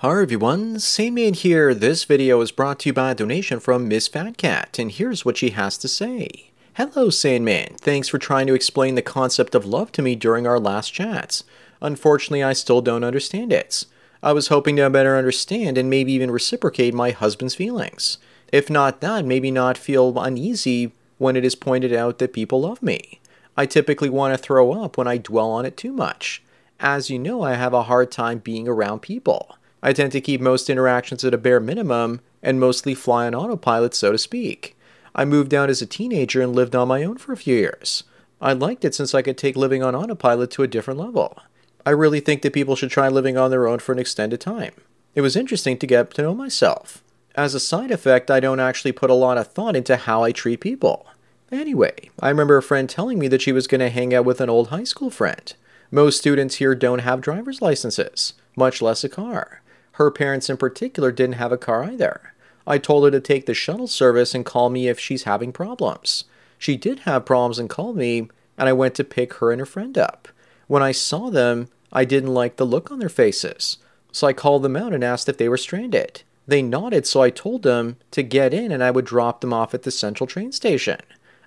Hi everyone, Sandman here. This video is brought to you by a donation from Miss Fat Cat, and here's what she has to say. Hello Sandman, thanks for trying to explain the concept of love to me during our last chats. Unfortunately, I still don't understand it. I was hoping to better understand and maybe even reciprocate my husband's feelings. If not that, maybe not feel uneasy when it is pointed out that people love me. I typically want to throw up when I dwell on it too much. As you know, I have a hard time being around people. I tend to keep most interactions at a bare minimum and mostly fly on autopilot, so to speak. I moved out as a teenager and lived on my own for a few years. I liked it since I could take living on autopilot to a different level. I really think that people should try living on their own for an extended time. It was interesting to get to know myself. As a side effect, I don't actually put a lot of thought into how I treat people. Anyway, I remember a friend telling me that she was going to hang out with an old high school friend. Most students here don't have driver's licenses, much less a car. Her parents, in particular, didn't have a car either. I told her to take the shuttle service and call me if she's having problems. She did have problems and called me, and I went to pick her and her friend up. When I saw them, I didn't like the look on their faces, so I called them out and asked if they were stranded. They nodded, so I told them to get in and I would drop them off at the central train station.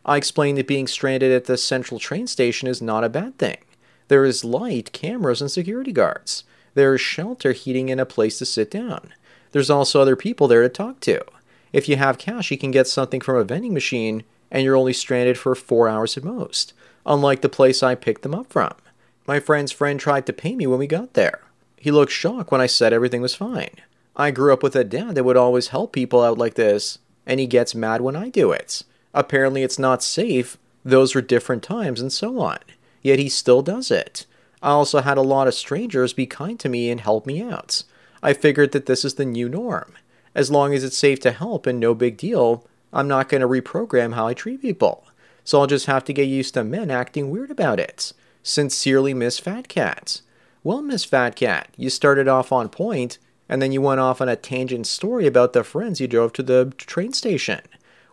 I explained that being stranded at the central train station is not a bad thing. There is light, cameras, and security guards. There is shelter, heating, and a place to sit down. There's also other people there to talk to. If you have cash, you can get something from a vending machine, and you're only stranded for four hours at most, unlike the place I picked them up from. My friend's friend tried to pay me when we got there. He looked shocked when I said everything was fine. I grew up with a dad that would always help people out like this, and he gets mad when I do it. Apparently, it's not safe, those were different times, and so on. Yet he still does it. I also had a lot of strangers be kind to me and help me out. I figured that this is the new norm. As long as it's safe to help and no big deal, I'm not going to reprogram how I treat people. So I'll just have to get used to men acting weird about it. Sincerely, Miss Fat Cat. Well, Miss Fat Cat, you started off on point, and then you went off on a tangent story about the friends you drove to the train station.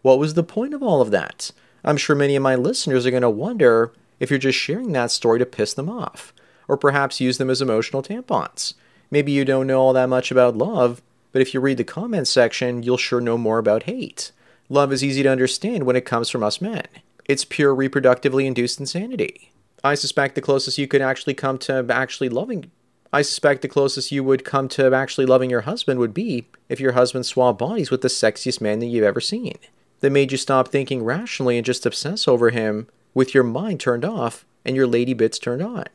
What was the point of all of that? I'm sure many of my listeners are going to wonder if you're just sharing that story to piss them off or perhaps use them as emotional tampons. Maybe you don't know all that much about love, but if you read the comments section, you'll sure know more about hate. Love is easy to understand when it comes from us men. It's pure reproductively induced insanity. I suspect the closest you could actually come to actually loving I suspect the closest you would come to actually loving your husband would be if your husband swapped bodies with the sexiest man that you've ever seen. That made you stop thinking rationally and just obsess over him with your mind turned off and your lady bits turned on.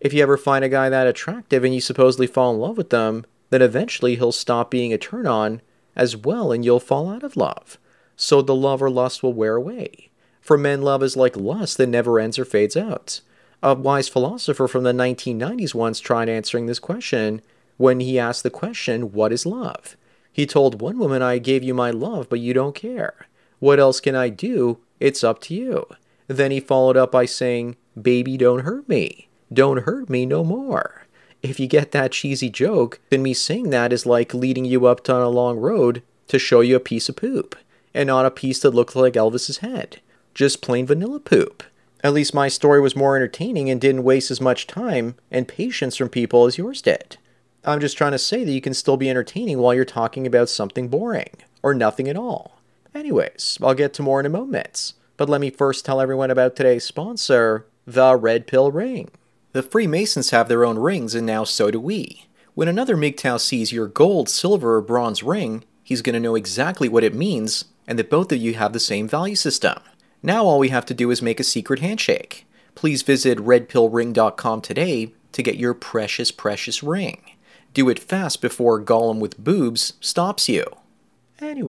If you ever find a guy that attractive and you supposedly fall in love with them, then eventually he'll stop being a turn on as well and you'll fall out of love. So the love or lust will wear away. For men, love is like lust that never ends or fades out. A wise philosopher from the 1990s once tried answering this question when he asked the question, What is love? He told one woman, I gave you my love, but you don't care. What else can I do? It's up to you. Then he followed up by saying, Baby, don't hurt me. Don't hurt me no more. If you get that cheesy joke, then me saying that is like leading you up down a long road to show you a piece of poop, and not a piece that looked like Elvis's head. Just plain vanilla poop. At least my story was more entertaining and didn't waste as much time and patience from people as yours did. I'm just trying to say that you can still be entertaining while you're talking about something boring, or nothing at all. Anyways, I'll get to more in a moment, but let me first tell everyone about today's sponsor, the Red Pill Ring. The Freemasons have their own rings, and now so do we. When another MGTOW sees your gold, silver, or bronze ring, he's going to know exactly what it means and that both of you have the same value system. Now all we have to do is make a secret handshake. Please visit redpillring.com today to get your precious, precious ring. Do it fast before Gollum with boobs stops you. Anyway.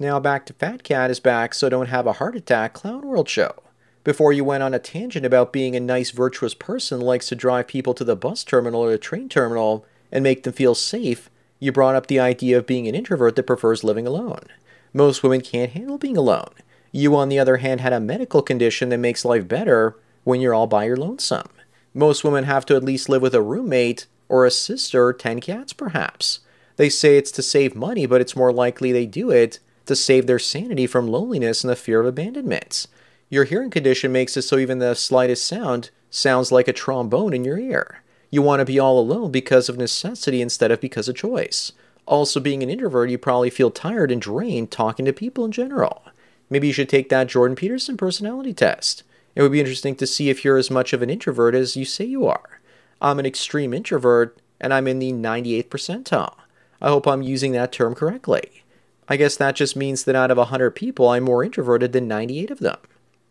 Now back to Fat Cat is back, so don't have a heart attack Clown World show. Before you went on a tangent about being a nice, virtuous person likes to drive people to the bus terminal or the train terminal and make them feel safe, you brought up the idea of being an introvert that prefers living alone. Most women can't handle being alone. You, on the other hand, had a medical condition that makes life better when you're all by your lonesome. Most women have to at least live with a roommate or a sister or 10 cats, perhaps. They say it's to save money, but it's more likely they do it to save their sanity from loneliness and the fear of abandonment. Your hearing condition makes it so even the slightest sound sounds like a trombone in your ear. You want to be all alone because of necessity instead of because of choice. Also, being an introvert, you probably feel tired and drained talking to people in general. Maybe you should take that Jordan Peterson personality test. It would be interesting to see if you're as much of an introvert as you say you are. I'm an extreme introvert, and I'm in the 98th percentile. I hope I'm using that term correctly. I guess that just means that out of 100 people, I'm more introverted than 98 of them.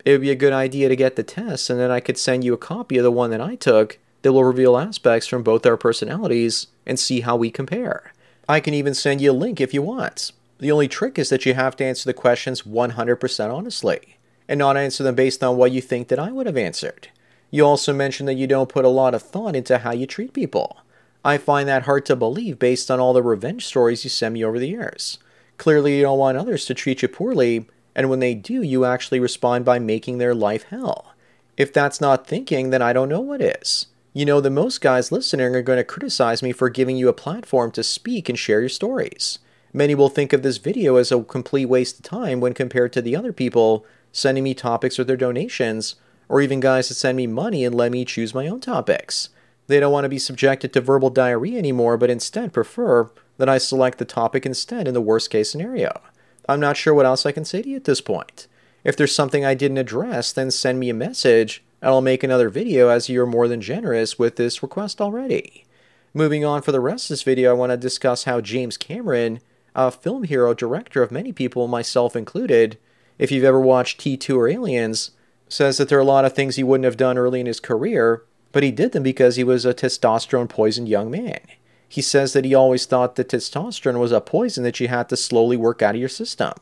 It would be a good idea to get the test, and then I could send you a copy of the one that I took that will reveal aspects from both our personalities and see how we compare. I can even send you a link if you want. The only trick is that you have to answer the questions 100% honestly, and not answer them based on what you think that I would have answered. You also mentioned that you don't put a lot of thought into how you treat people. I find that hard to believe based on all the revenge stories you send me over the years. Clearly, you don't want others to treat you poorly, and when they do, you actually respond by making their life hell. If that's not thinking, then I don't know what is. You know the most guys listening are going to criticize me for giving you a platform to speak and share your stories. Many will think of this video as a complete waste of time when compared to the other people sending me topics or their donations, or even guys that send me money and let me choose my own topics. They don't want to be subjected to verbal diarrhea anymore, but instead prefer that I select the topic instead in the worst case scenario. I'm not sure what else I can say to you at this point. If there's something I didn't address, then send me a message and I'll make another video as you're more than generous with this request already. Moving on for the rest of this video, I want to discuss how James Cameron, a film hero director of many people, myself included, if you've ever watched T2 or Aliens, says that there are a lot of things he wouldn't have done early in his career but he did them because he was a testosterone poisoned young man. He says that he always thought that testosterone was a poison that you had to slowly work out of your system.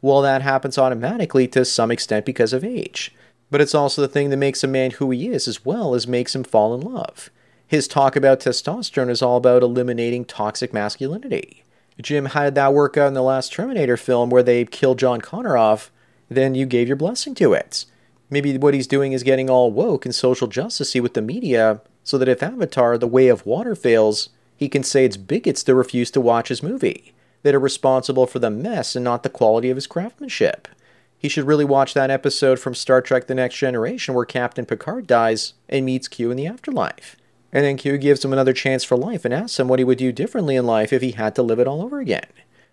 Well, that happens automatically to some extent because of age. But it's also the thing that makes a man who he is, as well as makes him fall in love. His talk about testosterone is all about eliminating toxic masculinity. Jim, how did that work out in the last Terminator film where they killed John Connor off? Then you gave your blessing to it. Maybe what he's doing is getting all woke and social justicey with the media so that if Avatar, The Way of Water fails, he can say it's bigots that refuse to watch his movie, that are responsible for the mess and not the quality of his craftsmanship. He should really watch that episode from Star Trek The Next Generation where Captain Picard dies and meets Q in the afterlife. And then Q gives him another chance for life and asks him what he would do differently in life if he had to live it all over again.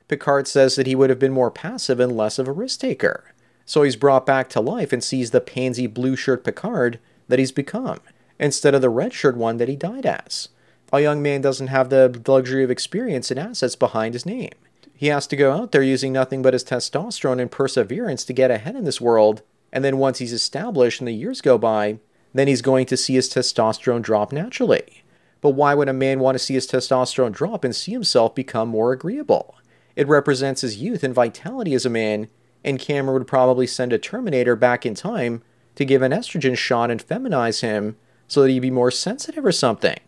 Picard says that he would have been more passive and less of a risk taker. So he's brought back to life and sees the pansy blue shirt Picard that he's become, instead of the red shirt one that he died as. A young man doesn't have the luxury of experience and assets behind his name. He has to go out there using nothing but his testosterone and perseverance to get ahead in this world, and then once he's established and the years go by, then he's going to see his testosterone drop naturally. But why would a man want to see his testosterone drop and see himself become more agreeable? It represents his youth and vitality as a man, and Cameron would probably send a Terminator back in time to give an estrogen shot and feminize him so that he'd be more sensitive or something.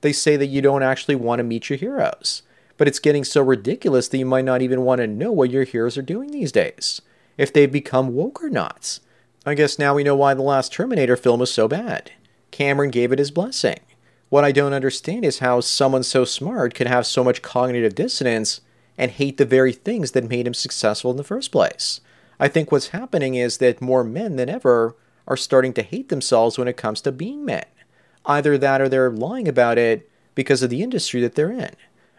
They say that you don't actually want to meet your heroes, but it's getting so ridiculous that you might not even want to know what your heroes are doing these days, if they've become woke or not. I guess now we know why the last Terminator film was so bad. Cameron gave it his blessing. What I don't understand is how someone so smart could have so much cognitive dissonance and hate the very things that made him successful in the first place. I think what's happening is that more men than ever are starting to hate themselves when it comes to being men. Either that or they're lying about it because of the industry that they're in.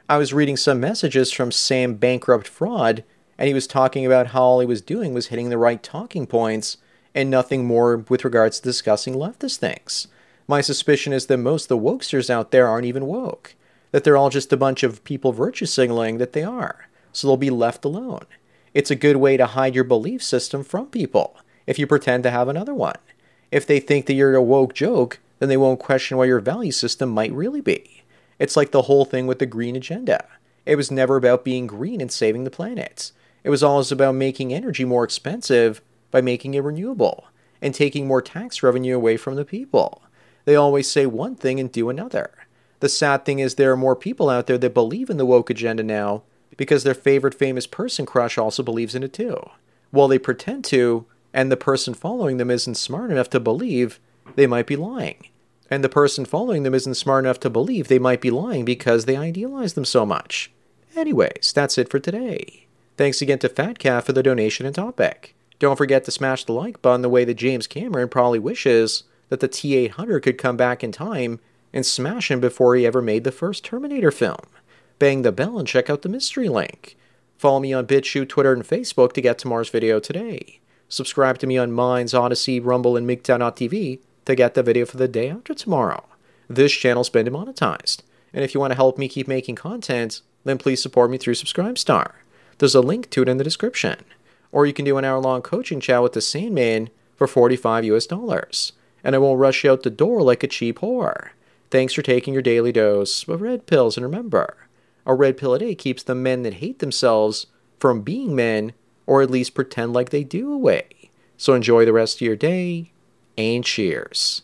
I was reading some messages from Sam Bankrupt Fraud, and he was talking about how all he was doing was hitting the right talking points and nothing more with regards to discussing leftist things. My suspicion is that most of the wokesters out there aren't even woke, that they're all just a bunch of people virtue signaling that they are, so they'll be left alone. It's a good way to hide your belief system from people if you pretend to have another one. If they think that you're a woke joke, then they won't question what your value system might really be. It's like the whole thing with the green agenda. It was never about being green and saving the planet. It was always about making energy more expensive by making it renewable and taking more tax revenue away from the people. They always say one thing and do another. The sad thing is, there are more people out there that believe in the woke agenda now because their favorite famous person crush also believes in it too. While they pretend to, and the person following them isn't smart enough to believe, they might be lying. And the person following them isn't smart enough to believe they might be lying because they idealize them so much. Anyways, that's it for today. Thanks again to Fat Cat for the donation and topic. Don't forget to smash the like button the way that James Cameron probably wishes that the T 800 could come back in time and smash him before he ever made the first Terminator film. Bang the bell and check out the mystery link. Follow me on BitChute, Twitter, and Facebook to get tomorrow's video today. Subscribe to me on Minds, Odysee, Rumble, and MGTOW.tv to get the video for the day after tomorrow. This channel's been demonetized, and if you want to help me keep making content, then please support me through Subscribestar. There's a link to it in the description. Or you can do an hour long coaching chat with the Sandman for 45 US dollars and I won't rush you out the door like a cheap whore. Thanks for taking your daily dose of red pills, and remember, a red pill a day keeps the men that hate themselves from being men, or at least pretend like they do away. So enjoy the rest of your day, and cheers.